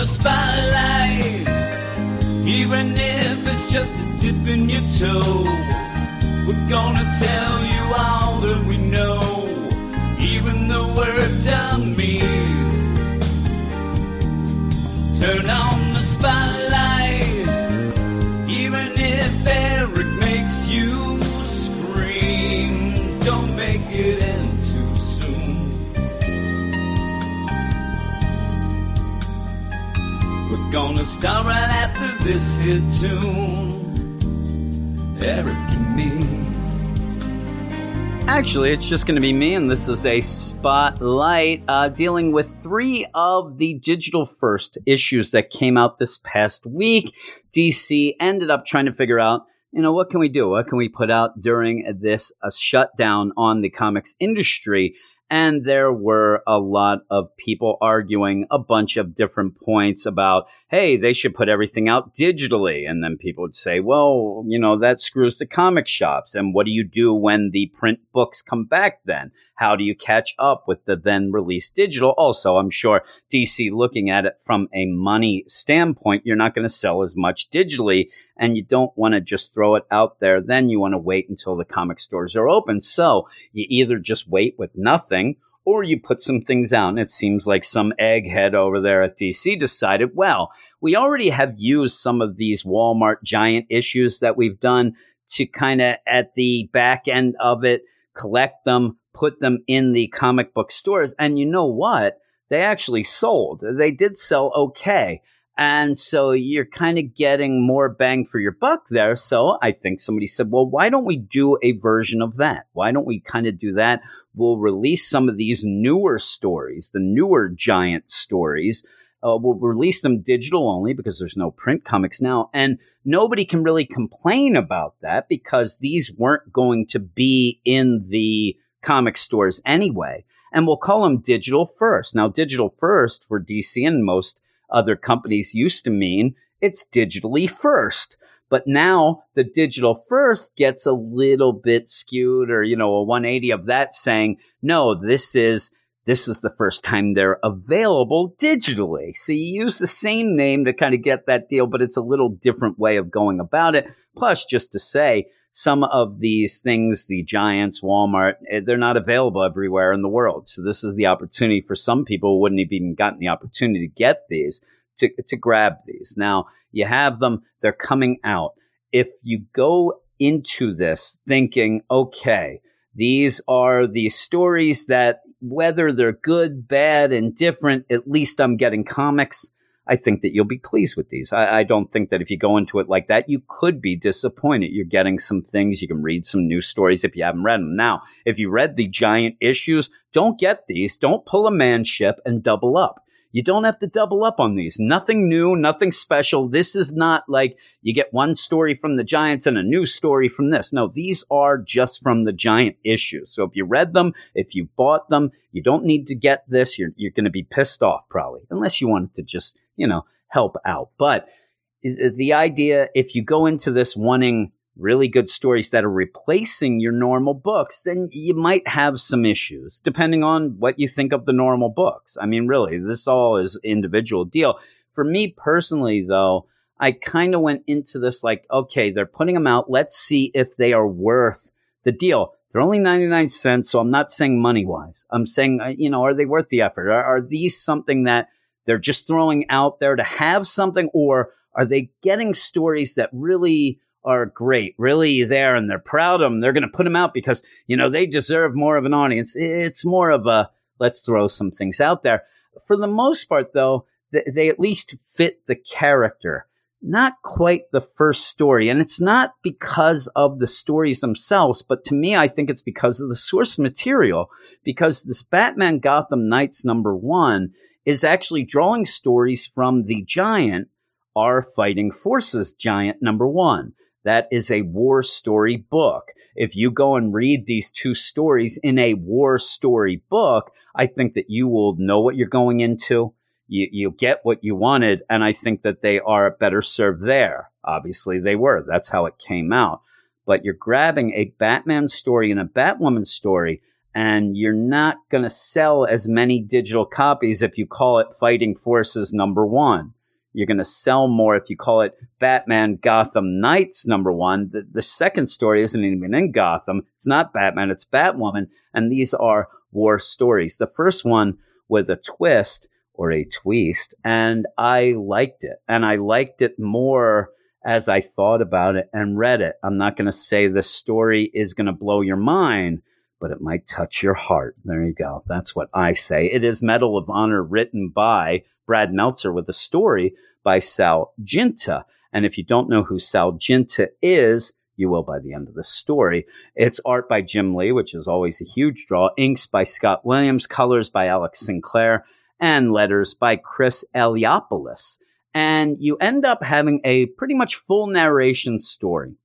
the spotlight, even if it's just a dip in your toe. We're gonna tell you all that we start right after this hit tune. Eric and me. Actually, it's just going to be me, and this is a spotlight uh, dealing with three of the digital first issues that came out this past week. DC ended up trying to figure out, you know, what can we do? What can we put out during this uh, shutdown on the comics industry? And there were a lot of people arguing a bunch of different points about, hey, they should put everything out digitally. And then people would say, well, you know, that screws the comic shops. And what do you do when the print books come back then? How do you catch up with the then released digital? Also, I'm sure DC looking at it from a money standpoint, you're not going to sell as much digitally and you don't want to just throw it out there. Then you want to wait until the comic stores are open. So you either just wait with nothing or you put some things out. And it seems like some egghead over there at DC decided, well, we already have used some of these Walmart giant issues that we've done to kind of at the back end of it, collect them, put them in the comic book stores. And you know what? They actually sold. They did sell okay. And so you're kind of getting more bang for your buck there. So I think somebody said, well, why don't we do a version of that? Why don't we kind of do that? We'll release some of these newer stories, the newer giant stories. Uh, we'll release them digital only because there's no print comics now. And nobody can really complain about that because these weren't going to be in the comic stores anyway. And we'll call them digital first. Now, digital first for DC and most other companies used to mean it's digitally first. But now the digital first gets a little bit skewed or, you know, a 180 of that saying, no, this is, this is the first time they're available digitally. So you use the same name to kind of get that deal, but it's a little different way of going about it. Plus, just to say, some of these things, the Giants, Walmart, eh, they're not available everywhere in the world. So this is the opportunity for some people who wouldn't have even gotten the opportunity to get these to, to grab these. Now you have them, they're coming out. If you go into this thinking, okay, these are the stories that whether they're good, bad, and different, at least I'm getting comics I think that you'll be pleased with these. I, I, don't think that if you go into it like that, you could be disappointed. You're getting some things. You can read some new stories if you haven't read them. Now, if you read the giant issues, don't get these. Don't pull a man ship and double up. You don't have to double up on these. Nothing new, nothing special. This is not like you get one story from the Giants and a new story from this. No, these are just from the Giant issues. So if you read them, if you bought them, you don't need to get this. You're, you're going to be pissed off probably, unless you wanted to just, you know, help out. But the idea, if you go into this wanting really good stories that are replacing your normal books, then you might have some issues depending on what you think of the normal books. I mean, really, this all is individual deal. For me personally, though, I kind of went into this like, okay, they're putting them out. Let's see if they are worth the deal. They're only 99 cents. So I'm not saying money wise. I'm saying, uh, you know, are they worth the effort? Are, are these something that they're just throwing out there to have something or are they getting stories that really are great, really there, and they're proud of them. They're going to put them out because you know they deserve more of an audience. It's more of a let's throw some things out there. For the most part, though, they at least fit the character. Not quite the first story. And it's not because of the stories themselves, but to me, I think it's because of the source material. Because this Batman Gotham Knights number one is actually drawing stories from the giant, our fighting forces giant number one. That is a war story book. If you go and read these two stories in a war story book, I think that you will know what you're going into. You, you get what you wanted. And I think that they are better served there. Obviously, they were. That's how it came out. But you're grabbing a Batman story and a Batwoman story and you're not going to sell as many digital copies if you call it Fighting Forces number one. You're going to sell more if you call it Batman Gotham Knights number one. The, the second story isn't even in Gotham. It's not Batman, it's Batwoman. And these are war stories. The first one with a twist or a twist, and I liked it. And I liked it more as I thought about it and read it. I'm not going to say the story is going to blow your mind, but it might touch your heart. There you go. That's what I say. It is Medal of Honor written by Brad Meltzer with a story by Sal Giunta. And if you don't know who Sal Giunta is, you will by the end of the story. It's art by Jim Lee, which is always a huge draw, inks by Scott Williams, colors by Alex Sinclair, and letters by Chris Eliopoulos. And you end up having a pretty much full narration story.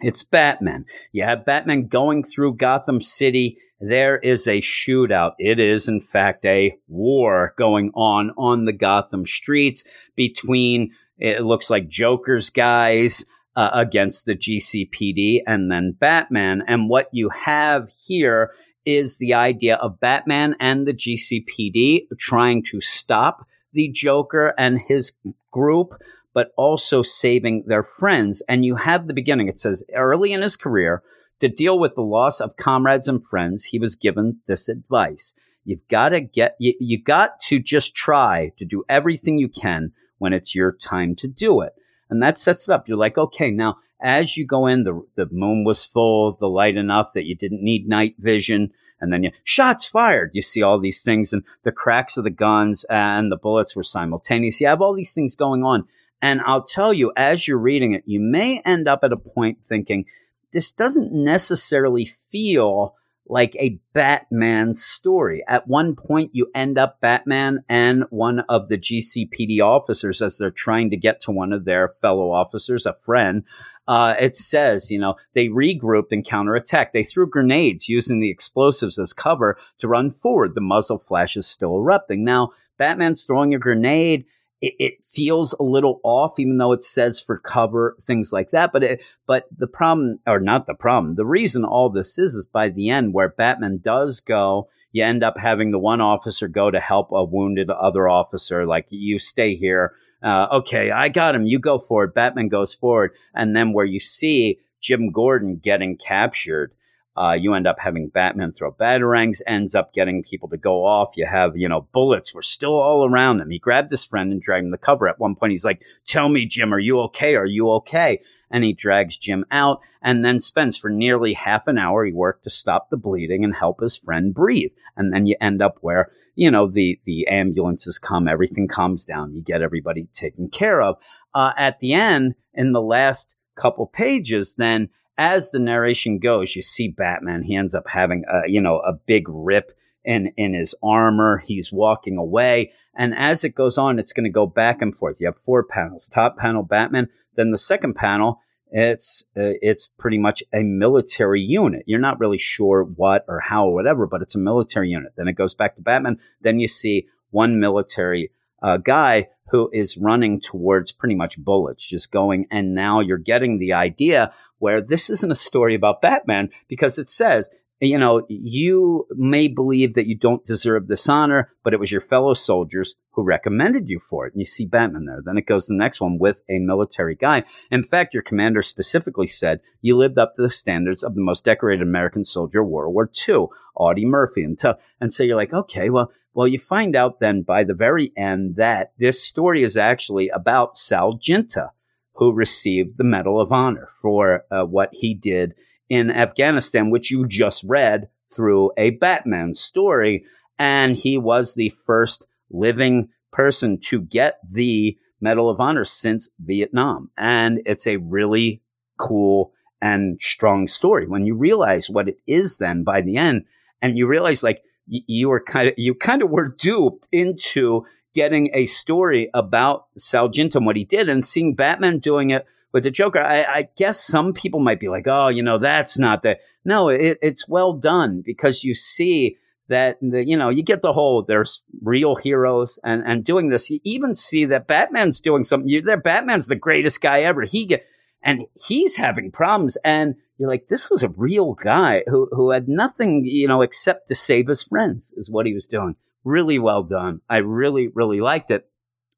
It's Batman. You have Batman going through Gotham City. There is a shootout. It is, in fact, a war going on on the Gotham streets between, it looks like Joker's guys uh, against the GCPD and then Batman. And what you have here is the idea of Batman and the GCPD trying to stop the Joker and his group but also saving their friends. And you have the beginning. It says early in his career, to deal with the loss of comrades and friends, he was given this advice. You've got to get, you, you got to just try to do everything you can when it's your time to do it. And that sets it up. You're like, okay, now as you go in, the, the moon was full, the light enough that you didn't need night vision. And then you shots fired. You see all these things and the cracks of the guns and the bullets were simultaneous. You have all these things going on. And I'll tell you, as you're reading it, you may end up at a point thinking, this doesn't necessarily feel like a Batman story. At one point, you end up Batman and one of the GCPD officers as they're trying to get to one of their fellow officers, a friend. Uh, it says, you know, they regrouped and counterattacked. They threw grenades using the explosives as cover to run forward. The muzzle flash is still erupting. Now, Batman's throwing a grenade it, it, feels a little off, even though it says for cover, things like that. But it, but the problem, or not the problem, the reason all this is is by the end where Batman does go, you end up having the one officer go to help a wounded other officer. Like you stay here. Uh, okay, I got him. You go forward. Batman goes forward, and then where you see Jim Gordon getting captured uh, you end up having Batman throw batarangs, ends up getting people to go off. You have, you know, bullets were still all around him. He grabbed his friend and dragged him to cover. At one point, he's like, Tell me, Jim, are you okay? Are you okay? And he drags Jim out and then spends for nearly half an hour. He worked to stop the bleeding and help his friend breathe. And then you end up where, you know, the, the ambulances come, everything calms down. You get everybody taken care of. Uh, at the end, in the last couple pages, then as the narration goes, you see Batman. He ends up having a, you know, a big rip in, in his armor. He's walking away. And as it goes on, it's going to go back and forth. You have four panels, top panel Batman. Then the second panel, it's, uh, it's pretty much a military unit. You're not really sure what or how or whatever, but it's a military unit. Then it goes back to Batman. Then you see one military uh, guy who is running towards pretty much bullets, just going. And now you're getting the idea where this isn't a story about Batman because it says, you know, you may believe that you don't deserve this honor, but it was your fellow soldiers who recommended you for it. And you see Batman there. Then it goes the next one with a military guy. In fact, your commander specifically said you lived up to the standards of the most decorated American soldier of World War II, Audie Murphy. And, t- and so you're like, okay, well, well, you find out then by the very end that this story is actually about Sal Giunta who received the Medal of Honor for uh, what he did in Afghanistan, which you just read through a Batman story. And he was the first living person to get the Medal of Honor since Vietnam. And it's a really cool and strong story when you realize what it is then by the end. And you realize like you were kind of, you kind of were duped into getting a story about Sal Giunta, what he did, and seeing Batman doing it with the Joker. I, I, guess some people might be like, oh, you know, that's not the. No, it, it's well done because you see that the, you know you get the whole there's real heroes and and doing this. You even see that Batman's doing something. You, there, Batman's the greatest guy ever. He get and he's having problems. And you're like, this was a real guy who, who had nothing, you know, except to save his friends is what he was doing. Really well done. I really, really liked it.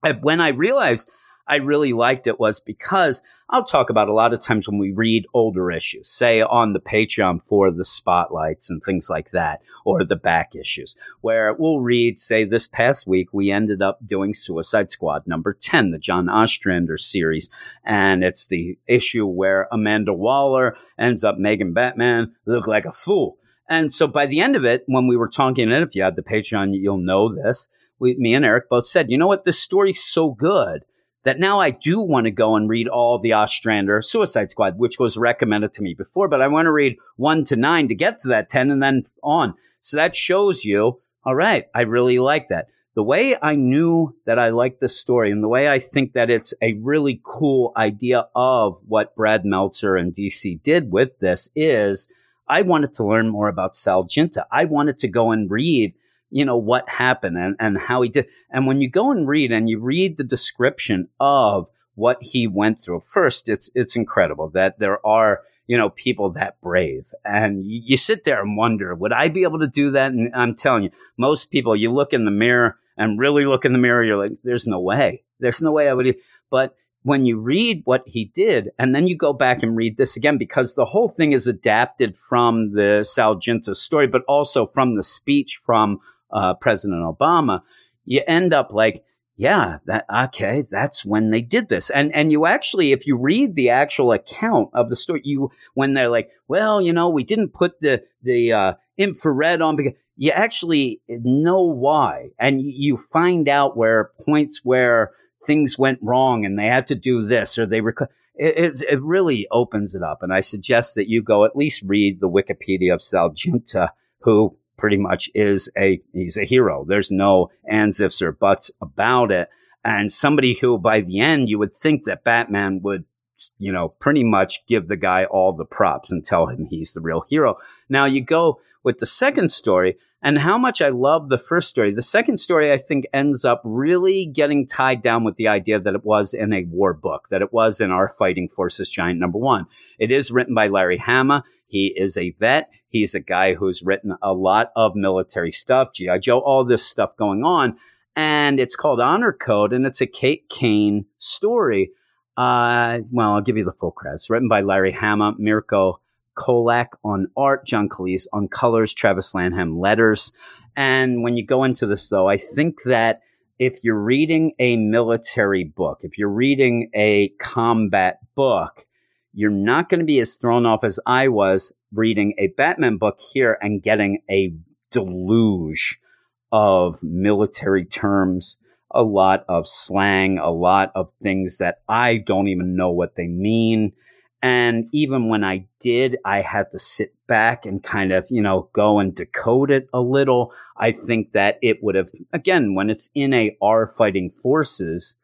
And when I realized I really liked it was because I'll talk about a lot of times when we read older issues, say on the Patreon for the spotlights and things like that, or the back issues, where we'll read, say, this past week, we ended up doing Suicide Squad number 10, the John Ostrander series. And it's the issue where Amanda Waller ends up making Batman look like a fool. And so by the end of it, when we were talking, and if you had the Patreon, you'll know this. We, me and Eric both said, you know what? This story's so good that now I do want to go and read all the Ostrander Suicide Squad, which was recommended to me before, but I want to read one to nine to get to that 10 and then on. So that shows you, all right, I really like that. The way I knew that I liked this story and the way I think that it's a really cool idea of what Brad Meltzer and DC did with this is I wanted to learn more about Sal Giunta. I wanted to go and read you know, what happened and, and how he did. And when you go and read and you read the description of what he went through, first, it's, it's incredible that there are, you know, people that brave. And you, you sit there and wonder, would I be able to do that? And I'm telling you, most people, you look in the mirror and really look in the mirror, you're like, there's no way. There's no way I would. But when you read what he did, and then you go back and read this again, because the whole thing is adapted from the Sal Giunta story, but also from the speech from uh, President Obama, you end up like, yeah, that okay, that's when they did this. And and you actually, if you read the actual account of the story, you when they're like, well, you know, we didn't put the the uh, infrared on because you actually know why, and you find out where points where things went wrong and they had to do this or they rec- it, it, it, really opens it up. And I suggest that you go at least read the Wikipedia of Sal Giunta, who pretty much is a he's a hero. There's no ands, ifs, or buts about it. And somebody who, by the end, you would think that Batman would, you know, pretty much give the guy all the props and tell him he's the real hero. Now you go with the second story, and how much I love the first story. The second story, I think, ends up really getting tied down with the idea that it was in a war book, that it was in our Fighting Forces Giant number one. It is written by Larry Hama. He is a vet. He's a guy who's written a lot of military stuff, G.I. Joe, all this stuff going on. And it's called Honor Code, and it's a Kate Kane story. Uh, well, I'll give you the full credits. Written by Larry Hama, Mirko Colak on art, John Kalisz on colors, Travis Lanham letters. And when you go into this, though, I think that if you're reading a military book, if you're reading a combat book, you're not going to be as thrown off as I was reading a Batman book here and getting a deluge of military terms, a lot of slang, a lot of things that I don't even know what they mean. And even when I did, I had to sit back and kind of, you know, go and decode it a little. I think that it would have, again, when it's in a R fighting forces,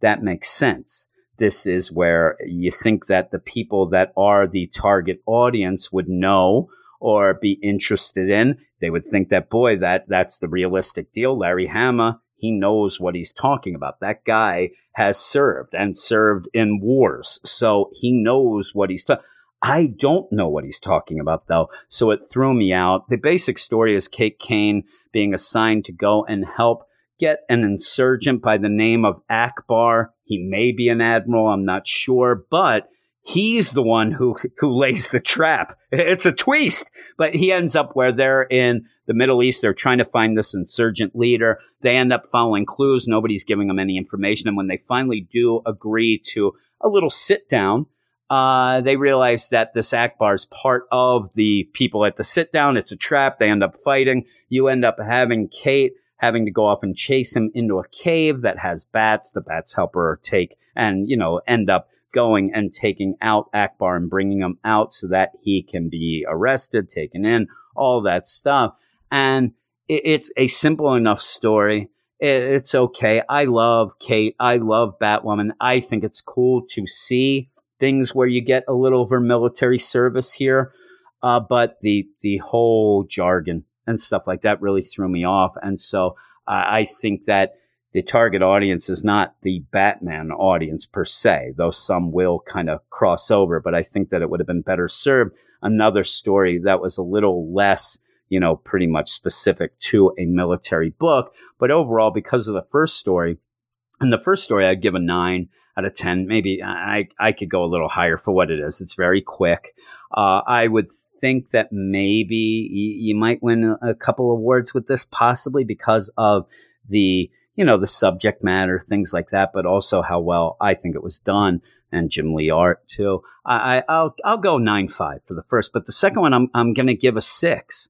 that makes sense this is where you think that the people that are the target audience would know or be interested in. They would think that, boy, that that's the realistic deal. Larry Hama, he knows what he's talking about. That guy has served and served in wars. So he knows what he's talking I don't know what he's talking about though. So it threw me out. The basic story is Kate Kane being assigned to go and help get an insurgent by the name of Akbar. He may be an admiral, I'm not sure, but he's the one who who lays the trap. It's a twist, but he ends up where they're in the Middle East. They're trying to find this insurgent leader. They end up following clues. Nobody's giving them any information, and when they finally do agree to a little sit down. Uh, they realize that this Akbar is part of the people at the sit down. It's a trap. They end up fighting. You end up having Kate having to go off and chase him into a cave that has bats. The bats help her take and, you know, end up going and taking out Akbar and bringing him out so that he can be arrested, taken in, all that stuff. And it, it's a simple enough story. It, it's okay. I love Kate. I love Batwoman. I think it's cool to see things where you get a little of her military service here. Uh, but the the whole jargon and stuff like that really threw me off. And so uh, I think that the target audience is not the Batman audience per se, though some will kind of cross over. But I think that it would have been better served another story that was a little less, you know, pretty much specific to a military book. But overall, because of the first story, and the first story, I'd give a nine out of 10. Maybe I, I could go a little higher for what it is. It's very quick. Uh, I would think that maybe you, might win a couple awards with this, possibly because of the you know, the subject matter, things like that, but also how well I think it was done and Jim Lee art too. I, I will I'll go nine five for the first, but the second one I'm I'm going to give a six.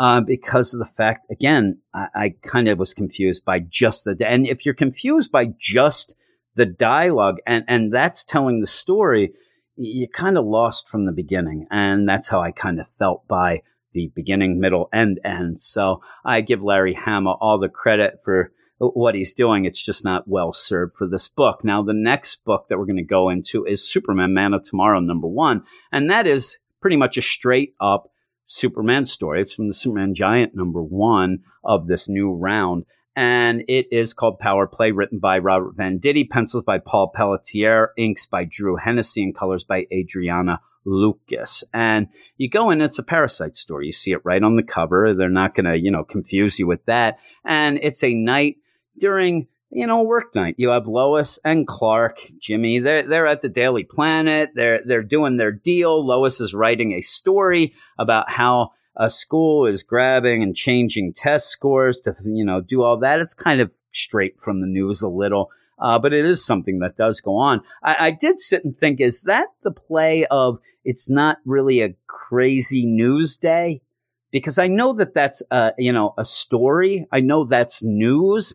Uh, because of the fact, again, I, I kind of was confused by just the, and if you're confused by just the dialogue and, and that's telling the story, you kind of lost from the beginning. And that's how I kind of felt by the beginning, middle, and end. So I give Larry Hama all the credit for what he's doing. It's just not well served for this book. Now, the next book that we're going to go into is Superman Man of Tomorrow, number one. And that is pretty much a straight up Superman story. It's from the Superman Giant number one of this new round. And it is called Power Play, written by Robert Venditti, pencils by Paul Pelletier, inks by Drew Hennessy, and colors by Adriana Lucas. And you go in, it's a parasite story. You see it right on the cover. They're not going to, you know, confuse you with that. And it's a night during you know work night. You have Lois and Clark, Jimmy. They're they're at the Daily Planet. They're they're doing their deal. Lois is writing a story about how a school is grabbing and changing test scores to you know do all that. It's kind of straight from the news a little. Uh, but it is something that does go on. I, I did sit and think, is that the play of it's not really a crazy news day? Because I know that that's a, you know a story. I know that's news,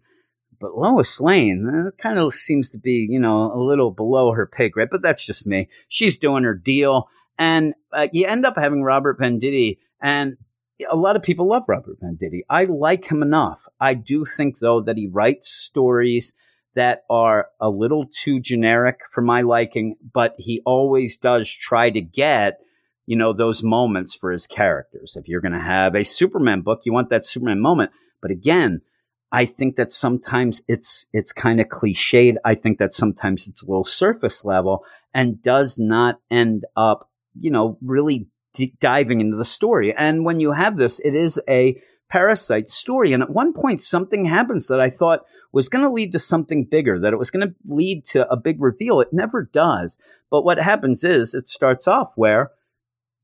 but Lois Lane uh, kind of seems to be, you know, a little below her pay grade, but that's just me. She's doing her deal. And uh, you end up having Robert Venditti, and a lot of people love Robert Venditti. I like him enough. I do think, though, that he writes stories that are a little too generic for my liking, but he always does try to get, you know, those moments for his characters. If you're going to have a Superman book, you want that Superman moment. But again, I think that sometimes it's it's kind of cliched. I think that sometimes it's a little surface level and does not end up, you know, really diving into the story. And when you have this, it is a parasite story. And at one point, something happens that I thought was going to lead to something bigger, that it was going to lead to a big reveal. It never does. But what happens is it starts off where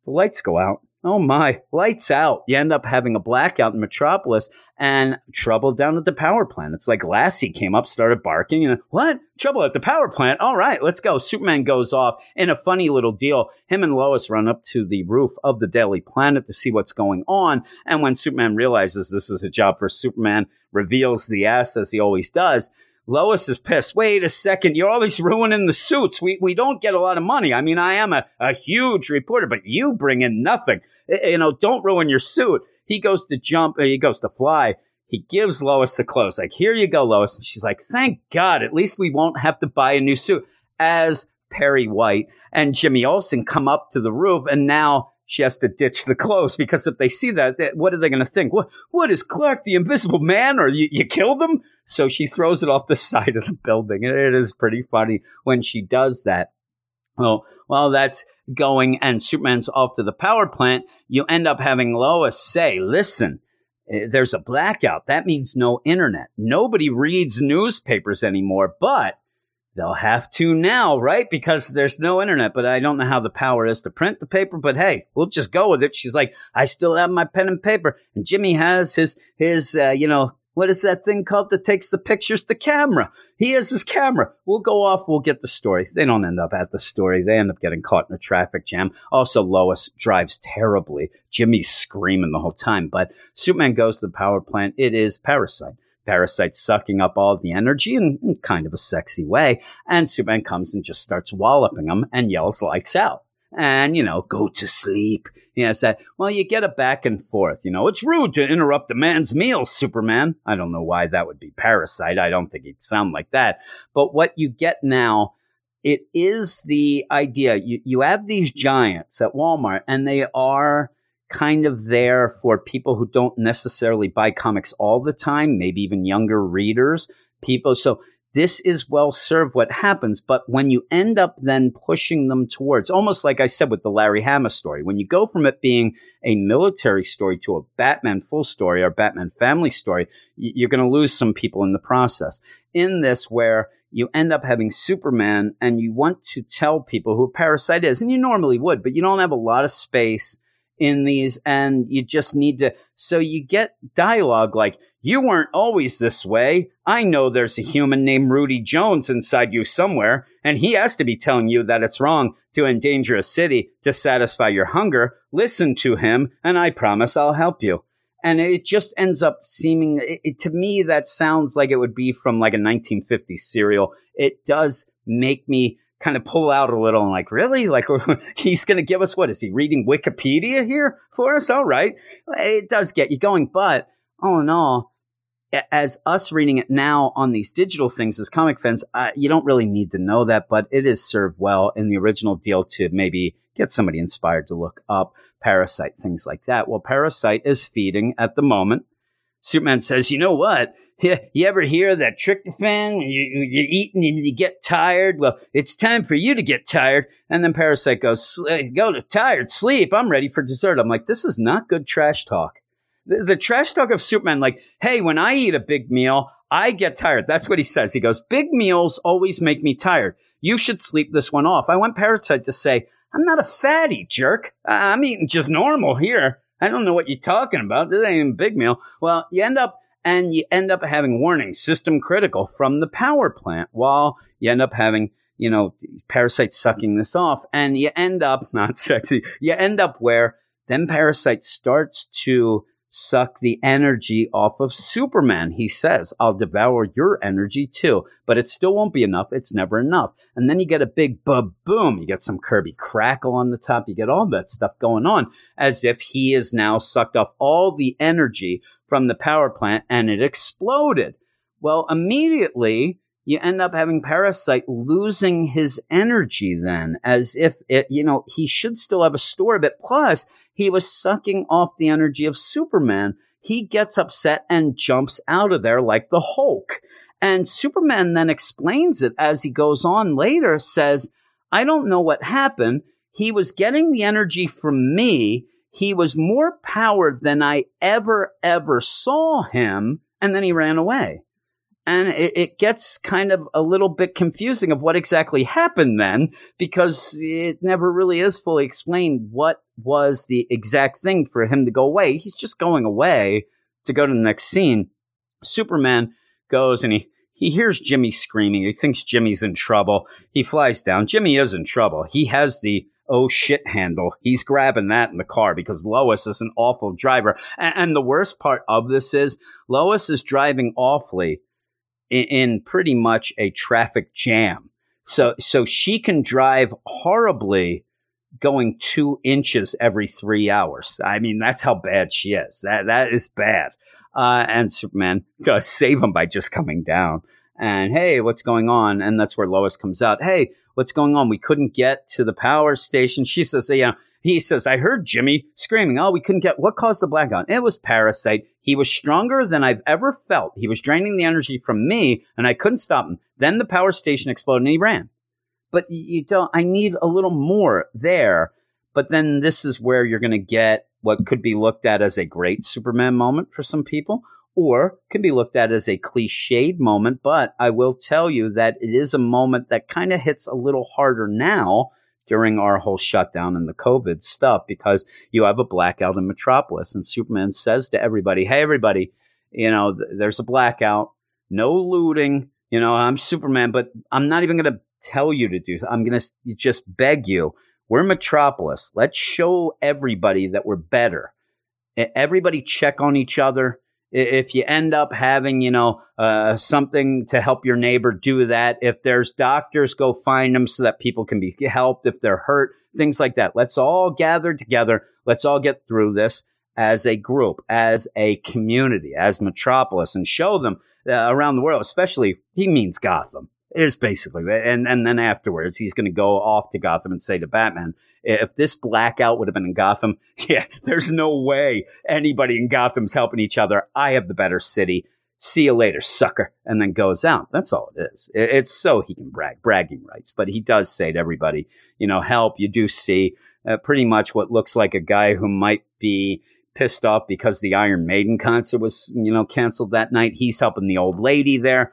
the lights go out Oh my, lights out. You end up having a blackout in Metropolis and trouble down at the power plant. It's like Lassie came up, started barking, and what? Trouble at the power plant? All right, let's go. Superman goes off in a funny little deal. Him and Lois run up to the roof of the Daily Planet to see what's going on. And when Superman realizes this is a job for Superman, reveals the ass as he always does, Lois is pissed. Wait a second. You're always ruining the suits. We, we don't get a lot of money. I mean, I am a, a huge reporter, but you bring in nothing. Eh, eh, you know, don't ruin your suit. He goes to jump, eh, he goes to fly. He gives Lois the clothes. Like, here you go, Lois. And she's like, thank God. At least we won't have to buy a new suit. As Perry White and Jimmy Olsen come up to the roof, and now she has to ditch the clothes because if they see that, what are they going to think? What what is Clark the Invisible Man, or you, you killed him? So she throws it off the side of the building, it is pretty funny when she does that. Well, while that's going and Superman's off to the power plant, you end up having Lois say, "Listen." Eh, there's a blackout. That means no internet. Nobody reads newspapers anymore, but They'll have to now, right? Because there's no internet, but I don't know how the power is to print the paper, but hey, we'll just go with it. She's like, I still have my pen and paper. And Jimmy has his, his, uh, you know, what is that thing called that takes the pictures? The camera. He has his camera. We'll go off. We'll get the story. They don't end up at the story. They end up getting caught in a traffic jam. Also, Lois drives terribly. Jimmy's screaming the whole time. But Superman goes to the power plant. It is Parasite. Parasite sucking up all the energy in, in kind of a sexy way. And Superman comes and just starts walloping him and yells lights out and you know go to sleep. He has that well you get a back and forth you know. It's rude to interrupt a man's meal superman. I don't know why that would be parasite. I don't think he'd sound like that. But what you get now it is the idea. You, you have these giants at walmart and they are kind of there for people who don't necessarily buy comics all the time, maybe even younger readers. people. So this is well served what happens. But when you end up then pushing them towards, almost like I said with the Larry Hama story, when you go from it being a military story to a Batman full story or Batman family story, you're going to lose some people in the process. In this, where you end up having Superman and you want to tell people who Parasite is, and you normally would, but you don't have a lot of space in these and you just need to so you get dialogue like you weren't always this way i know there's a human named rudy jones inside you somewhere and he has to be telling you that it's wrong to endanger a city to satisfy your hunger listen to him and i promise i'll help you and it just ends up seeming it, it, to me that sounds like it would be from like a 1950s serial it does make me kind of pull out a little and like, really? Like, he's going to give us what? Is he reading Wikipedia here for us? All right. It does get you going. But all in all, as us reading it now on these digital things as comic fans, uh, you don't really need to know that, but it is served well in the original deal to maybe get somebody inspired to look up Parasite, things like that. Well, Parasite is feeding at the moment. Superman says, you know what? You, ever hear that trick tryptophan? You, you eat and you get tired. Well, it's time for you to get tired. And then Parasite goes, go to tired, sleep. I'm ready for dessert. I'm like, this is not good trash talk. The, the trash talk of Superman, like, hey, when I eat a big meal, I get tired. That's what he says. He goes, big meals always make me tired. You should sleep this one off. I want Parasite to say, I'm not a fatty jerk. I'm eating just normal here. I don't know what you're talking about. This ain't a big meal. Well, you end up and you end up having warnings, system critical from the power plant while you end up having, you know, parasites sucking this off. And you end up, not sexy, you end up where then parasite starts to suck the energy off of Superman. He says, I'll devour your energy too, but it still won't be enough. It's never enough. And then you get a big boom. You get some Kirby crackle on the top. You get all that stuff going on as if he is now sucked off all the energy from the power plant and it exploded. Well, immediately you end up having Parasite losing his energy then, as if it, you know, he should still have a store of it. Plus, he was sucking off the energy of Superman. He gets upset and jumps out of there like the Hulk. And Superman then explains it as he goes on later, says, I don't know what happened. He was getting the energy from me. He was more powered than I ever, ever saw him. And then he ran away and it, it, gets kind of a little bit confusing of what exactly happened then because it never really is fully explained what was the exact thing for him to go away. He's just going away to go to the next scene. Superman goes and he he hears jimmy screaming. He thinks jimmy's in trouble. He flies down. Jimmy is in trouble. He has the oh shit handle. He's grabbing that in the car because lois is an awful driver. And, and the worst part of this is lois is driving awfully in, in pretty much a traffic jam. So, so she can drive horribly going two inches every three hours. I mean, that's how bad she is. That, that is bad. Uh, and Superman does save him by just coming down. And hey, what's going on? And that's where Lois comes out. Hey, what's going on? We couldn't get to the power station. She says, yeah, he says, I heard Jimmy screaming. Oh, we couldn't get what caused the blackout? It was Parasite. He was stronger than I've ever felt. He was draining the energy from me, and I couldn't stop him. Then the power station exploded and he ran. But you don't, I need a little more there. But then this is where you're going to get what could be looked at as a great Superman moment for some people, or can be looked at as a cliched moment. But I will tell you that it is a moment that kind of hits a little harder now during our whole shutdown and the COVID stuff because you have a blackout in Metropolis. And Superman says to everybody, Hey, everybody, you know, th- there's a blackout, no looting. You know, I'm Superman, but I'm not even going to tell you to do. I'm going to just beg you. We're Metropolis. Let's show everybody that we're better. Everybody check on each other if you end up having you know uh, something to help your neighbor do that. If there's doctors go find them so that people can be helped if they're hurt things like that. Let's all gather together. Let's all get through this as a group as a community as metropolis and show them uh, around the world especially he means gotham is basically and and then afterwards he's going to go off to Gotham and say to Batman, if this blackout would have been in Gotham, yeah, there's no way anybody in Gotham's helping each other. I have the better city. see you later, sucker, and then goes out. That's all it is. It's so he can brag, bragging rights. But he does say to everybody, you know, help. You do see uh, pretty much what looks like a guy who might be pissed off because the Iron Maiden concert was, you know, canceled that night. He's helping the old lady there.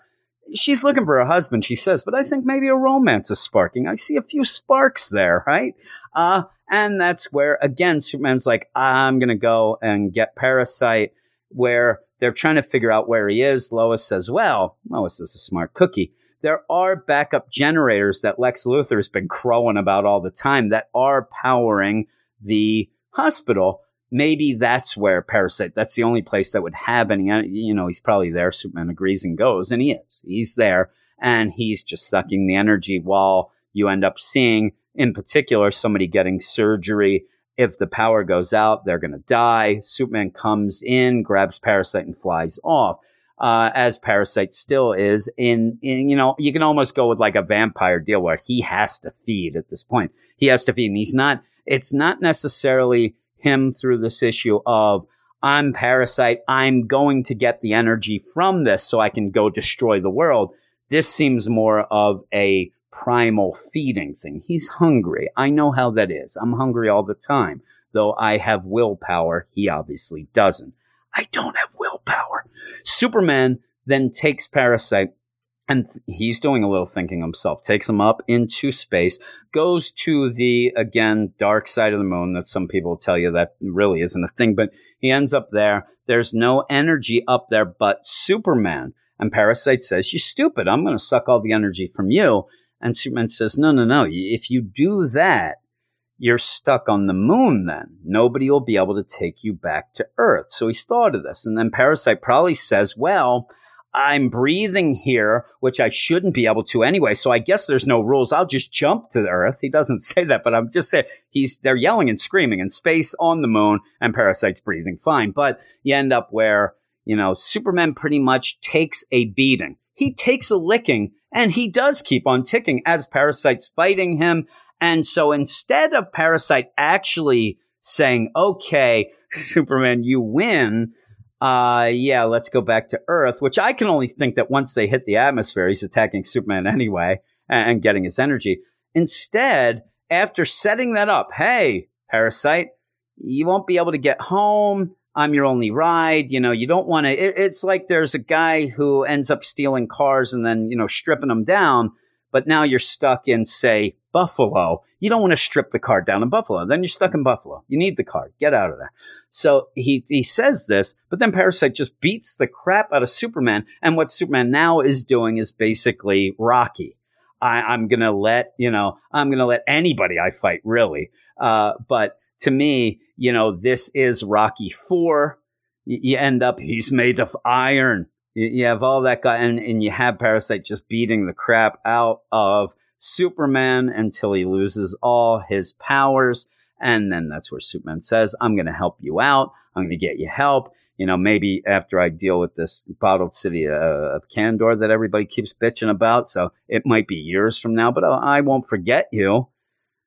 She's looking for a husband, she says, but I think maybe a romance is sparking. I see a few sparks there, right? Uh, and that's where, again, Superman's like, I'm going to go and get Parasite, where they're trying to figure out where he is. Lois says, well, Lois is a smart cookie. There are backup generators that Lex Luthor has been crowing about all the time that are powering the hospital maybe that's where Parasite, that's the only place that would have any, you know, he's probably there. Superman agrees and goes, and he is. He's there, and he's just sucking the energy while you end up seeing, in particular, somebody getting surgery. If the power goes out, they're going to die. Superman comes in, grabs Parasite, and flies off. Uh, as Parasite still is in, in, you know, you can almost go with like a vampire deal where he has to feed at this point. He has to feed, and he's not, it's not necessarily him through this issue of I'm Parasite. I'm going to get the energy from this so I can go destroy the world. This seems more of a primal feeding thing. He's hungry. I know how that is. I'm hungry all the time. Though I have willpower, he obviously doesn't. I don't have willpower. Superman then takes Parasite and he's doing a little thinking himself. Takes him up into space goes to the again dark side of the moon that some people tell you that really isn't a thing but he ends up there. There's no energy up there but superman. And parasite says you're stupid. I'm going to suck all the energy from you. And superman says no no no. If you do that you're stuck on the moon then. Nobody will be able to take you back to earth. So he's thought of this. And then parasite probably says well I'm breathing here, which I shouldn't be able to anyway. So I guess there's no rules. I'll just jump to the earth. He doesn't say that, but I'm just saying he's, they're yelling and screaming in space on the moon and Parasite's breathing fine. But you end up where, you know, Superman pretty much takes a beating. He takes a licking and he does keep on ticking as Parasite's fighting him. And so instead of Parasite actually saying, okay, Superman, you win, uh, yeah, let's go back to Earth, which I can only think that once they hit the atmosphere, he's attacking Superman anyway and, and getting his energy. Instead, after setting that up, hey, Parasite, you won't be able to get home. I'm your only ride. You know, you don't want to. It, it's like there's a guy who ends up stealing cars and then, you know, stripping them down but now you're stuck in, say, Buffalo. You don't want to strip the car down in Buffalo. Then you're stuck in Buffalo. You need the car. Get out of there. So he, he says this, but then Parasite just beats the crap out of Superman. And what Superman now is doing is basically Rocky. I, am going to let, you know, I'm going to let anybody I fight, really. Uh, but to me, you know, this is Rocky 4. you end up, he's made of iron. You, you have all that guy, and, and you have Parasite just beating the crap out of Superman until he loses all his powers. And then that's where Superman says, I'm going to help you out. I'm going to get you help. You know, maybe after I deal with this bottled city uh, of Kandor that everybody keeps bitching about. So it might be years from now, but I won't forget you.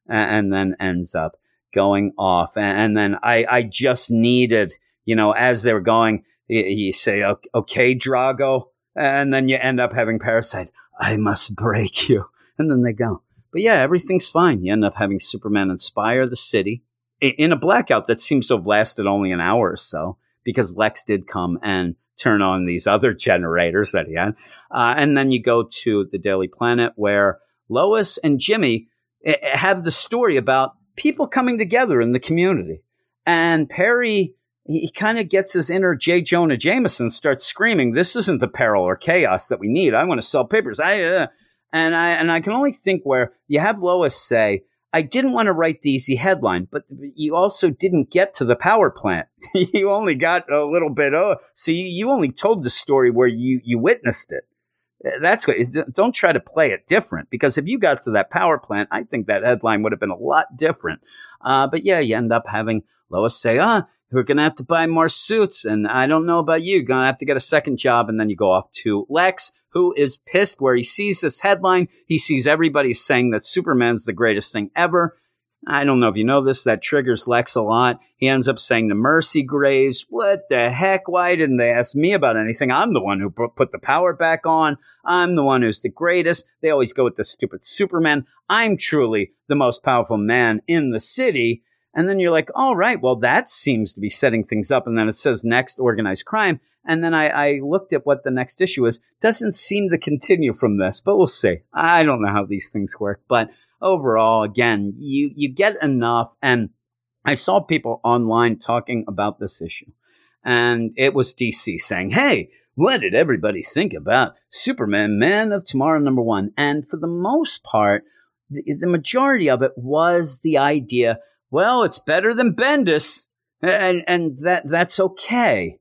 And then ends up going off. And then I, I just needed, you know, as they were going, you say, okay, Drago. And then you end up having Parasite. I must break you. And then they go. But yeah, everything's fine. You end up having Superman inspire the city in a blackout that seems to have lasted only an hour or so because Lex did come and turn on these other generators that he had. Uh, and then you go to the Daily Planet where Lois and Jimmy eh, eh, have the story about people coming together in the community. And Perry he kind of gets his inner J. Jonah Jameson, starts screaming, "This isn't the peril or chaos that we need. I want to sell papers." I uh, and I and I can only think where you have Lois say, "I didn't want to write the easy headline, but you also didn't get to the power plant. you only got a little bit. Oh, so you, you only told the story where you you witnessed it." That's what. Don't try to play it different because if you got to that power plant, I think that headline would have been a lot different. Uh, but yeah, you end up having Lois say, "Ah, we're going to have to buy more suits. And I don't know about you, going to have to get a second job. And then you go off to Lex, who is pissed where he sees this headline. He sees everybody saying that Superman's the greatest thing ever. I don't know if you know this, that triggers Lex a lot. He ends up saying to Mercy Graves, What the heck? Why didn't they ask me about anything? I'm the one who put the power back on. I'm the one who's the greatest. They always go with the stupid Superman. I'm truly the most powerful man in the city. And then you're like, All right, well, that seems to be setting things up. And then it says next organized crime. And then I, I looked at what the next issue is. Doesn't seem to continue from this, but we'll see. I don't know how these things work, but overall, again, you, you get enough. And I saw people online talking about this issue. And it was DC saying, Hey, what did everybody think about Superman, Man of Tomorrow, number one? And for the most part, the, the majority of it was the idea, well, it's better than Bendis. And, and that, that's okay.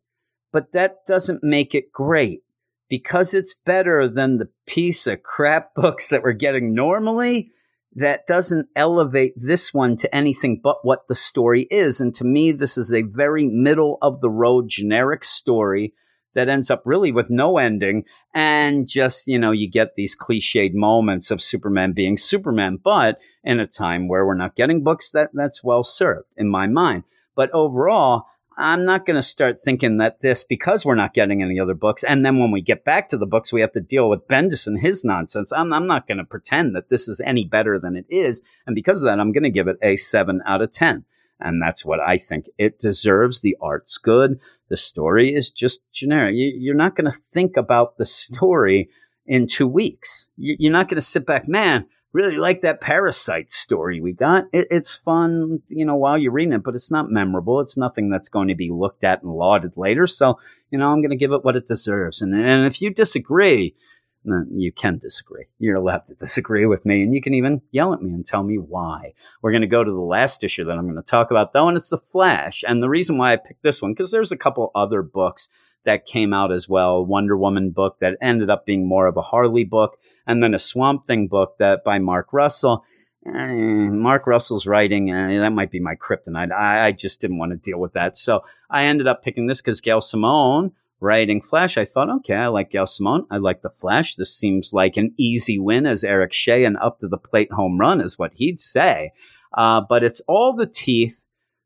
But that doesn't make it great because it's better than the piece of crap books that we're getting normally that doesn't elevate this one to anything but what the story is. And to me, this is a very middle of the road generic story that ends up really with no ending. And just, you know, you get these cliched moments of Superman being Superman, but in a time where we're not getting books that that's well served in my mind. But overall, I'm not going to start thinking that this, because we're not getting any other books, and then when we get back to the books, we have to deal with Bendis and his nonsense. I'm, I'm not going to pretend that this is any better than it is. And because of that, I'm going to give it a 7 out of 10. And that's what I think it deserves. The art's good. The story is just generic. You, are not going to think about the story in two weeks. You're not going to sit back, man, really like that parasite story we got. It, it's fun, you know, while you're reading it, but it's not memorable. It's nothing that's going to be looked at and lauded later. So, you know, I'm going to give it what it deserves. And, and if you disagree, you can disagree. You're allowed to disagree with me, and you can even yell at me and tell me why. We're going to go to the last issue that I'm going to talk about, though, and it's The Flash. And the reason why I picked this one, because there's a couple other books that came out as well. Wonder Woman book that ended up being more of a Harley book, and then a Swamp Thing book that by Mark Russell. Eh, Mark Russell's writing, eh, that might be my kryptonite. I, I just didn't want to deal with that. So I ended up picking this because Gail Simone writing Flash. I thought, okay, I like Gail Simone. I like the Flash. This seems like an easy win as Eric Shea, and up to the plate home run is what he'd say. Uh, but it's all the teeth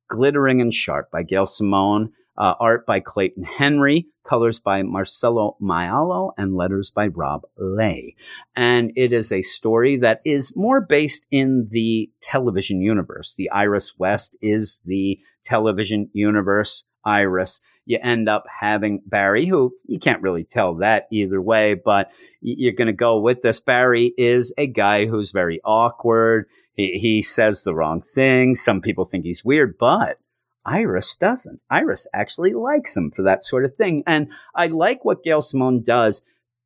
glittering and sharp by Gail Simone. Uh, art by Clayton Henry, colors by Marcelo Maiolo, and letters by Rob Leigh. And it is a story that is more based in the television universe. The Iris West is the television universe Iris. You end up having Barry, who you can't really tell that either way, but you're going to go with this. Barry is a guy who's very awkward. He, he says the wrong thing. Some people think he's weird, but Iris doesn't. Iris actually likes him for that sort of thing. And I like what Gail Simone does,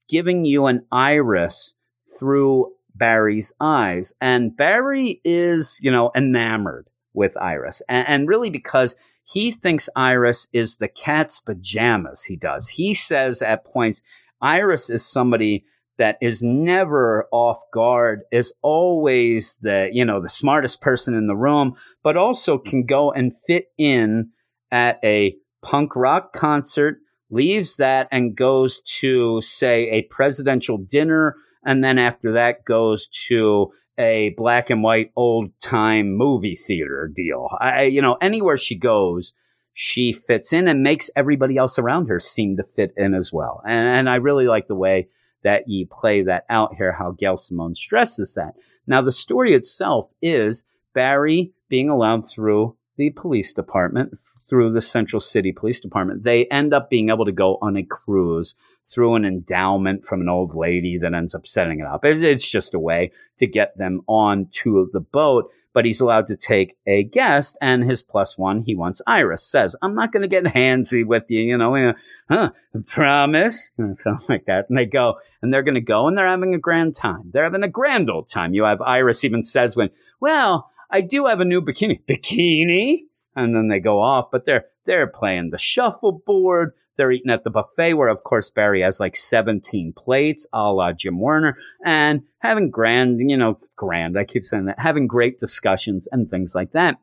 giving you an Iris through Barry's eyes. And Barry is, you know, enamored with Iris. And, and really because he thinks Iris is the cat's pajamas, he does. He says at points, Iris is somebody that is never off guard, is always the, you know, the smartest person in the room, but also can go and fit in at a punk rock concert, leaves that and goes to, say, a presidential dinner, and then after that goes to a black and white old time movie theater deal. I, you know, anywhere she goes, she fits in and makes everybody else around her seem to fit in as well. And, and I really like the way that you play that out here, how Gail Simone stresses that. Now, the story itself is Barry being allowed through the police department, through the Central City Police Department. They end up being able to go on a cruise through an endowment from an old lady that ends up setting it up. It's just a way to get them on to the boat but he's allowed to take a guest and his plus one he wants iris says i'm not going to get handsy with you you know huh promise? And something like that. And they go and they're going to go and they're having a grand time. They're having a grand old time. You have iris even says when well i do have a new bikini. Bikini? And then they go off but they're they're playing the shuffleboard they're eating at the buffet where, of course, Barry has like 17 plates a la Jim Warner and having grand, you know, grand, I keep saying that, having great discussions and things like that.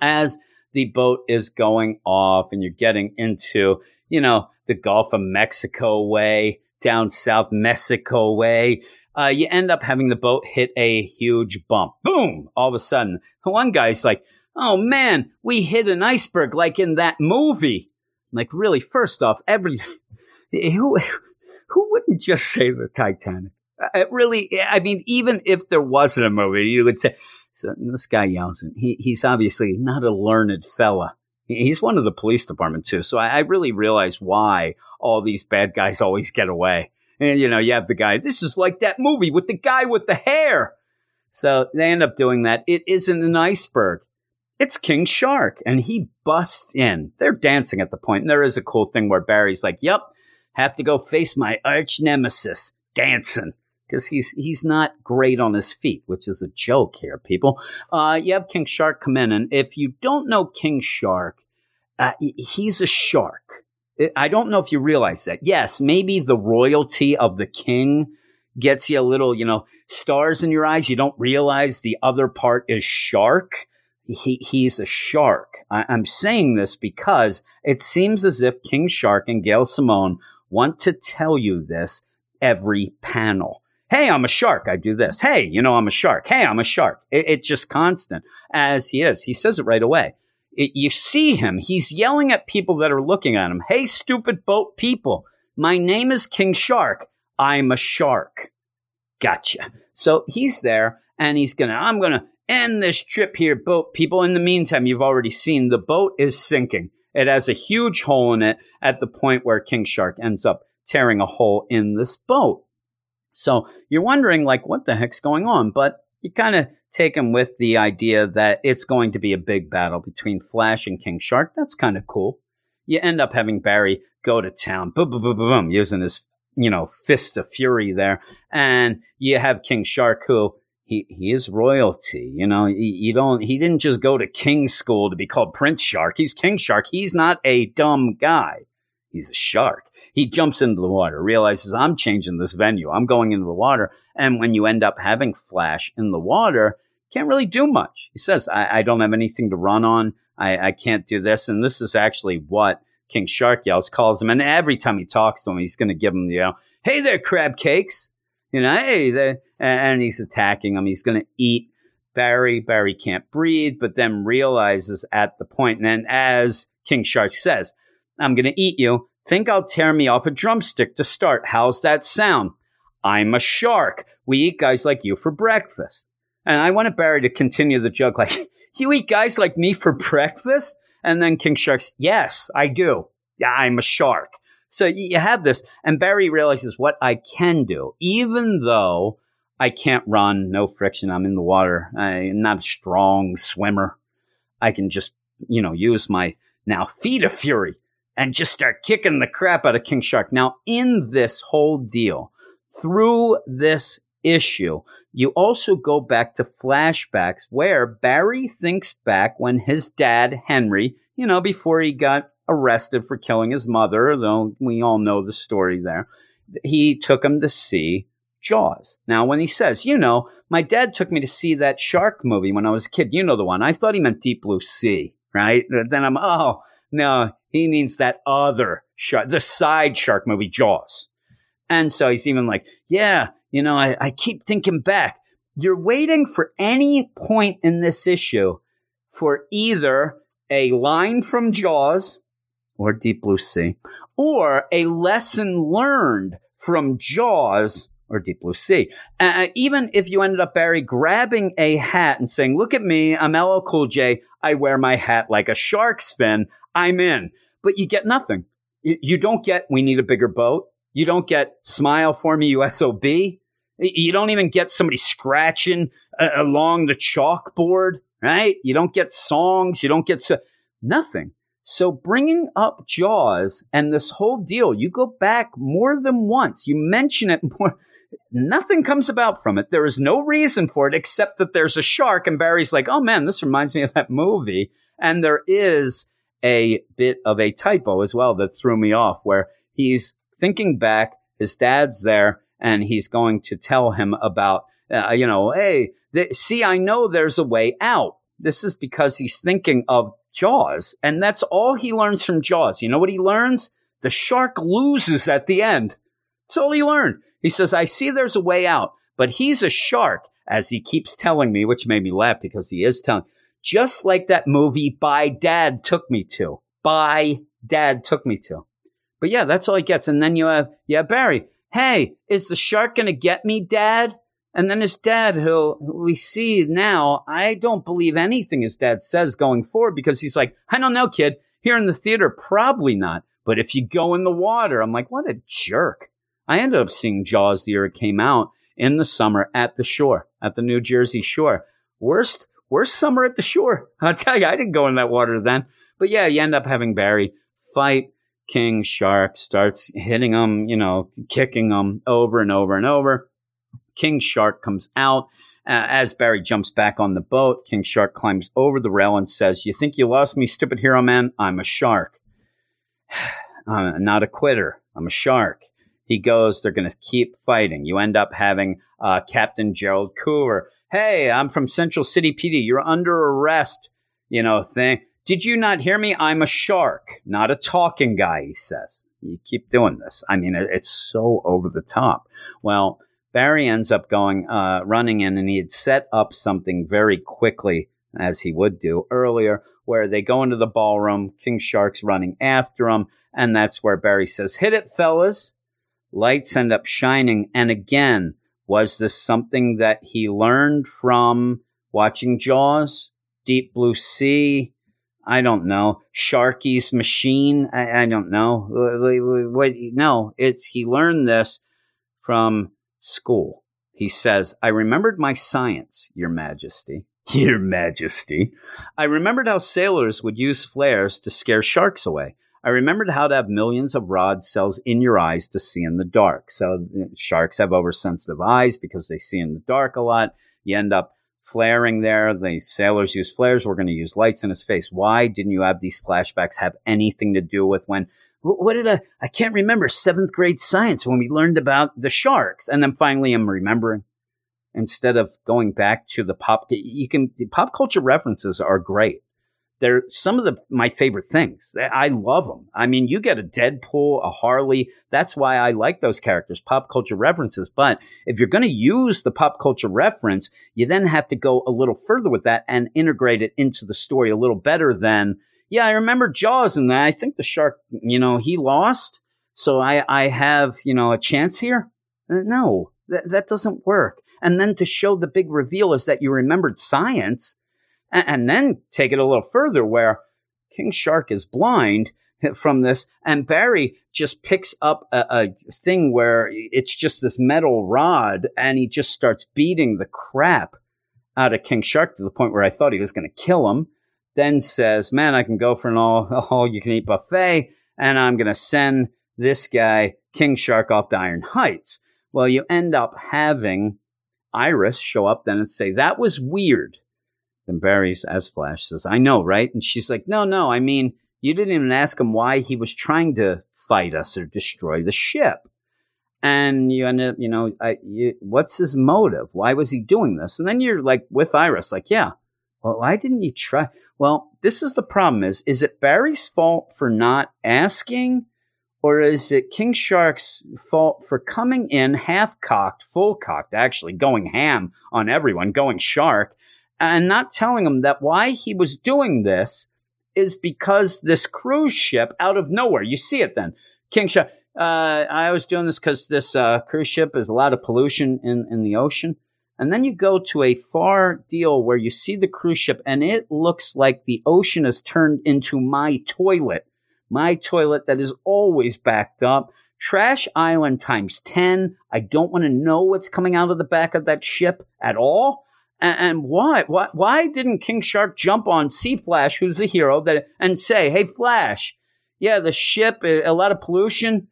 As the boat is going off and you're getting into, you know, the Gulf of Mexico way, down South Mexico way, uh, you end up having the boat hit a huge bump. Boom! All of a sudden, one guy's like, "Oh man, we hit an iceberg like in that movie." Like, really? First off, every who who wouldn't just say the Titanic? Uh, it really, I mean, even if there wasn't a movie, you would say. So this guy yells, and he, he's obviously not a learned fella. He's one of the police department too. So I, I really realize why all these bad guys always get away. And you know, you have the guy. This is like that movie with the guy with the hair. So they end up doing that. It isn't an iceberg. It's King Shark, and he busts in. They're dancing at the point, and there is a cool thing where Barry's like, "Yep, have to go face my arch nemesis, dancing." Because he's he's not great on his feet, which is a joke here, people. Uh, you have King Shark come in, and if you don't know King Shark, uh, he's a shark. I don't know if you realize that. Yes, maybe the royalty of the king gets you a little, you know, stars in your eyes. You don't realize the other part is shark. He, he's a shark. I, I'm saying this because it seems as if King Shark and Gail Simone want to tell you this every panel. Hey, I'm a shark. I do this. Hey, you know, I'm a shark. Hey, I'm a shark. It, it's just constant as he is. He says it right away. It, you see him. He's yelling at people that are looking at him. Hey, stupid boat people. My name is King Shark. I'm a shark. Gotcha. So he's there and he's going to, I'm going to end this trip here, boat people. In the meantime, you've already seen the boat is sinking. It has a huge hole in it at the point where King Shark ends up tearing a hole in this boat. So you're wondering, like, what the heck's going on? But you kind of take him with the idea that it's going to be a big battle between Flash and King Shark. That's kind of cool. You end up having Barry go to town, boom, boom, boom, boom, boom, using his, you know, fist of fury there. And you have King Shark who he, he is royalty. You know, you, you don't, he didn't just go to King school to be called Prince Shark. He's King Shark. He's not a dumb guy. He's a shark. He jumps into the water, realizes I'm changing this venue. I'm going into the water. And when you end up having Flash in the water, can't really do much. He says, I, I don't have anything to run on. I, I can't do this. And this is actually what King Shark yells, calls him. And every time he talks to him, he's going to give him, you know, hey there, crab cakes. You know, hey. And he's attacking him. He's going to eat Barry. Barry can't breathe, but then realizes at the point, and then as King Shark says, I'm going to eat you. Think I'll tear me off a drumstick to start. How's that sound? I'm a shark. We eat guys like you for breakfast. And I wanted Barry to continue the joke like, you eat guys like me for breakfast? And then King Shark's, yes, I do. Yeah, I'm a shark. So you have this. And Barry realizes what I can do, even though I can't run, no friction. I'm in the water. I'm not a strong swimmer. I can just, you know, use my now feet of fury and just start kicking the crap out of King Shark. Now, in this whole deal, through this issue, you also go back to flashbacks where Barry thinks back when his dad, Henry, you know, before he got arrested for killing his mother, though we all know the story there, he took him to see Jaws. Now, when he says, you know, my dad took me to see that shark movie when I was a kid, you know the one, I thought he meant Deep Blue Sea, right? Then I'm, oh, no, he means that other shark, the side shark movie, Jaws. And so he's even like, yeah, you know, I, I keep thinking back. You're waiting for any point in this issue for either a line from Jaws or Deep Blue Sea or a lesson learned from Jaws or Deep Blue Sea. Uh, even if you ended up, Barry, grabbing a hat and saying, Look at me, I'm LL Cool J, I wear my hat like a shark's fin, I'm in. But you get nothing. You, you don't get, we need a bigger boat. You don't get smile for me, USOB. You don't even get somebody scratching uh, along the chalkboard, right? You don't get songs. You don't get so, nothing. So bringing up Jaws and this whole deal, you go back more than once. You mention it more. Nothing comes about from it. There is no reason for it except that there's a shark, and Barry's like, "Oh man, this reminds me of that movie." And there is a bit of a typo as well that threw me off, where he's thinking back, his dad's there, and he's going to tell him about, uh, you know, hey, th- see, I know there's a way out. This is because he's thinking of Jaws, and that's all he learns from Jaws. You know what he learns? The shark loses at the end. That's all he learned. He says, I see there's a way out, but he's a shark, as he keeps telling me, which made me laugh because he is telling, just like that movie By Dad Took Me To. By Dad Took Me To. But yeah, that's all he gets. And then you have, yeah, Barry. Hey, is the shark going to get me, Dad? And then his dad, who we see now, I don't believe anything his dad says going forward because he's like, I don't know, kid. Here in the theater, probably not. But if you go in the water, I'm like, what a jerk. I ended up seeing Jaws the year it came out in the summer at the shore, at the New Jersey shore. Worst, worst summer at the shore. I'll tell you, I didn't go in that water then. But yeah, you end up having Barry fight King Shark, starts hitting him, you know, kicking him over and over and over. King Shark comes out. Uh, as Barry jumps back on the boat, King Shark climbs over the rail and says, You think you lost me, stupid hero man? I'm a shark. I'm not a quitter. I'm a shark. He goes, they're going to keep fighting. You end up having uh, Captain Gerald Coover. Hey, I'm from Central City PD. You're under arrest. You know, thing. Did you not hear me? I'm a shark, not a talking guy, he says. You keep doing this. I mean, it's so over the top. Well, Barry ends up going, uh, running in, and he had set up something very quickly, as he would do earlier, where they go into the ballroom. King Shark's running after him, and that's where Barry says, Hit it, fellas. Lights end up shining. And again, was this something that he learned from watching Jaws, Deep Blue Sea? I don't know. Sharky's Machine? I, I don't know. No, it's he learned this from school. He says, I remembered my science, Your Majesty. Your Majesty. I remembered how sailors would use flares to scare sharks away. I remembered how to have millions of rod cells in your eyes to see in the dark. So uh, sharks have oversensitive eyes because they see in the dark a lot. You end up flaring there. The sailors use flares. We're going to use lights in his face. Why didn't you have these flashbacks have anything to do with when what did I, I can't remember seventh grade science when we learned about the sharks. And then finally I'm remembering instead of going back to the pop, you can, pop culture references are great. They're some of the, my favorite things. I love them. I mean, you get a Deadpool, a Harley. That's why I like those characters, pop culture references. But if you're going to use the pop culture reference, you then have to go a little further with that and integrate it into the story a little better than yeah, I remember Jaws and that. I think the shark, you know, he lost. So I, I have, you know, a chance here. Uh, no, that, that doesn't work. And then to show the big reveal is that you remembered science and, and then take it a little further where King Shark is blind from this and Barry just picks up a, a thing where it's just this metal rod and he just starts beating the crap out of King Shark to the point where I thought he was going to kill him then says, Man, I can go for an all, all you can eat buffet, and I'm going to send this guy, King Shark, off to Iron Heights. Well, you end up having Iris show up then and say, That was weird. Then Barry's as Flash says, I know, right? And she's like, No, no, I mean, you didn't even ask him why he was trying to fight us or destroy the ship. And you end up, you know, I, you, what's his motive? Why was he doing this? And then you're like with Iris, like, yeah, well, why didn't you try? Well, this is the problem is, is it Barry's fault for not asking? Or is it King Shark's fault for coming in half cocked, full cocked, actually going ham on everyone, going shark, and not telling him that why he was doing this is because this cruise ship out of nowhere, you see it then, King Shark, uh, I was doing this because this uh, cruise ship is a lot of pollution in, in the ocean. And then you go to a far deal where you see the cruise ship and it looks like the ocean has turned into my toilet. My toilet that is always backed up. Trash Island times 10. I don't want to know what's coming out of the back of that ship at all. And, and why? why? Why didn't King Shark jump on see Flash, who's the hero, that and say, "Hey, Flash, yeah, the ship, a lot of pollution,"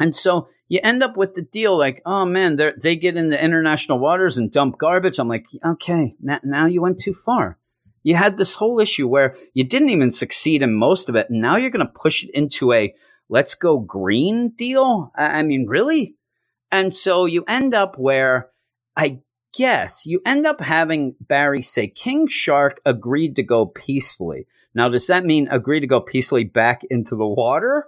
and so you end up with the deal like, oh man, they get in the international waters and dump garbage. I'm like, okay, now, now you went too far. You had this whole issue where you didn't even succeed in most of it. And now you're going to push it into a let's go green deal. I, I mean, really? And so you end up where I guess you end up having Barry say King Shark agreed to go peacefully. Now, does that mean agree to go peacefully back into the water?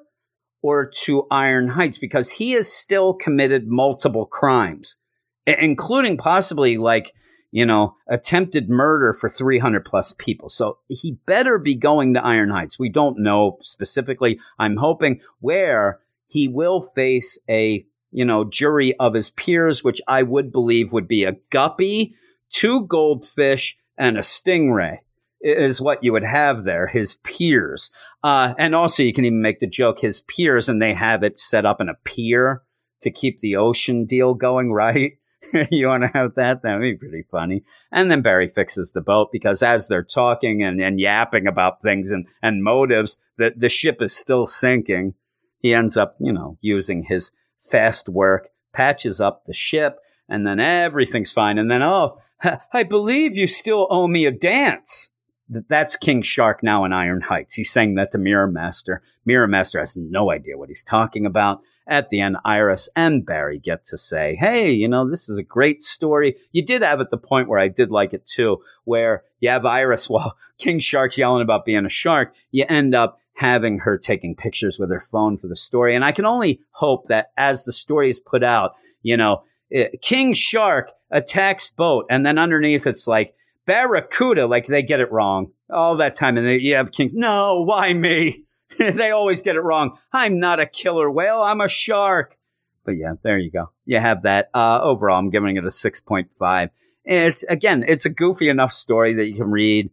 Or to Iron Heights because he has still committed multiple crimes including possibly like you know, attempted murder for 300 plus people. So he better be going to Iron Heights. We don't know specifically. I'm hoping where he will face a, you know, jury of his peers, which I would believe would be a guppy, two goldfish, and a stingray is what you would have there, his peers. Uh, and also you can even make the joke, his peers, and they have it set up in a pier to keep the ocean deal going, right? you want to have that? That'd be pretty funny. And then Barry fixes the boat because as they're talking and, and yapping about things and, and motives, the, the ship is still sinking. He ends up, you know, using his fast work, patches up the ship, and then everything's fine. And then, oh, I believe you still owe me a dance. That's King Shark now in Iron Heights. He's saying that to Mirror Master. Mirror Master has no idea what he's talking about at the end, Iris and Barry get to say, Hey, you know, this is a great story. You did have at the point where I did like it too, where you have Iris while King Shark's yelling about being a shark. You end up having her taking pictures with her phone for the story. And I can only hope that as the story is put out, you know, eh, King Shark attacks boat. And then underneath it's like, Barracuda, like they get it wrong all that time. And they, have King, no, why me? they always get it wrong. I'm not a killer whale. I'm a shark. But yeah, there you go. You have that. Uh, overall, I'm giving it a 6.5. It's again, it's a goofy enough story that you can read.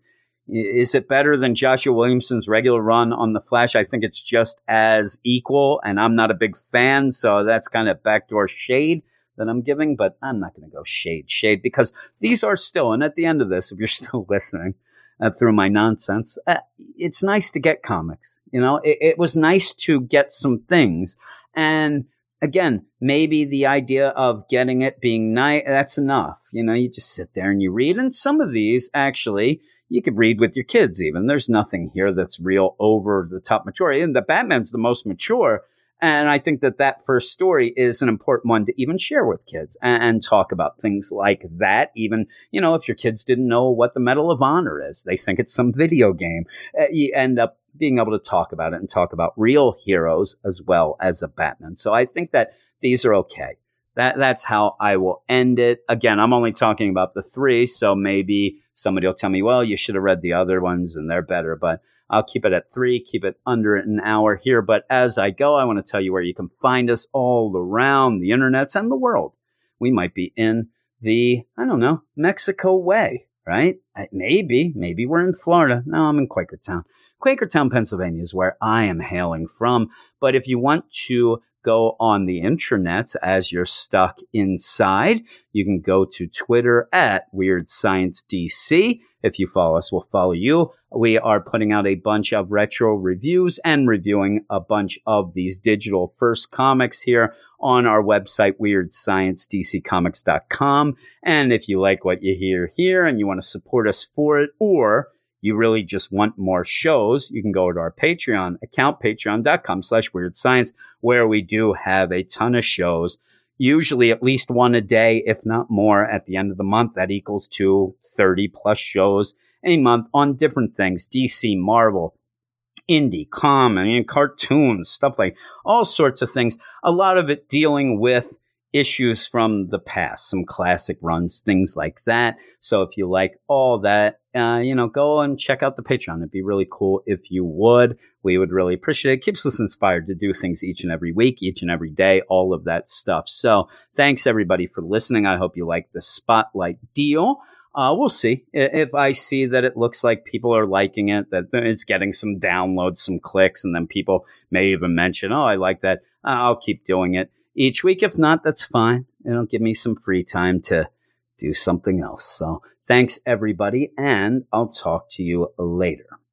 Is it better than Joshua Williamson's regular run on the Flash? I think it's just as equal, and I'm not a big fan, so that's kind of backdoor shade that I'm giving. But I'm not going to go shade shade because these are still, and at the end of this, if you're still listening, uh, through my nonsense. Uh, it's nice to get comics. You know, it, it was nice to get some things. And again, maybe the idea of getting it being nice, that's enough. You know, you just sit there and you read. And some of these actually, you could read with your kids even. There's nothing here that's real over the top maturity. And the Batman's the most mature. And I think that that first story is an important one to even share with kids and, and, talk about things like that. Even, you know, if your kids didn't know what the Medal of Honor is, they think it's some video game. Uh, you end up being able to talk about it and talk about real heroes as well as a Batman. So I think that these are okay. That, that's how I will end it. Again, I'm only talking about the three. So maybe somebody will tell me, well, you should have read the other ones and they're better. But I'll keep it at three, keep it under an hour here. But as I go, I want to tell you where you can find us all around the internets and the world. We might be in the, I don't know, Mexico way, right? Maybe, maybe we're in Florida. No, I'm in Quakertown. Quakertown, Pennsylvania is where I am hailing from. But if you want to go on the intranet as you're stuck inside. You can go to Twitter at Weird Science DC. If you follow us, we'll follow you. We are putting out a bunch of retro reviews and reviewing a bunch of these digital first comics here on our website, weirdsciencedccomics.com. And if you like what you hear here and you want to support us for it, or you really just want more shows, you can go to our Patreon account, patreon.com slash weird science, where we do have a ton of shows, usually at least one a day, if not more at the end of the month. That equals to 30 plus shows a month on different things, DC, Marvel, indie, comic, cartoons, stuff like all sorts of things. A lot of it dealing with issues from the past, some classic runs, things like that. So if you like all that, uh, you know, go and check out the Patreon. It'd be really cool if you would. We would really appreciate it. it. Keeps us inspired to do things each and every week, each and every day, all of that stuff. So thanks everybody for listening. I hope you like the spotlight deal. Uh, we'll see if I see that it looks like people are liking it, that it's getting some downloads, some clicks, and then people may even mention, "Oh, I like that." I'll keep doing it each week. If not, that's fine. It'll give me some free time to do something else. So thanks everybody, and I'll talk to you later.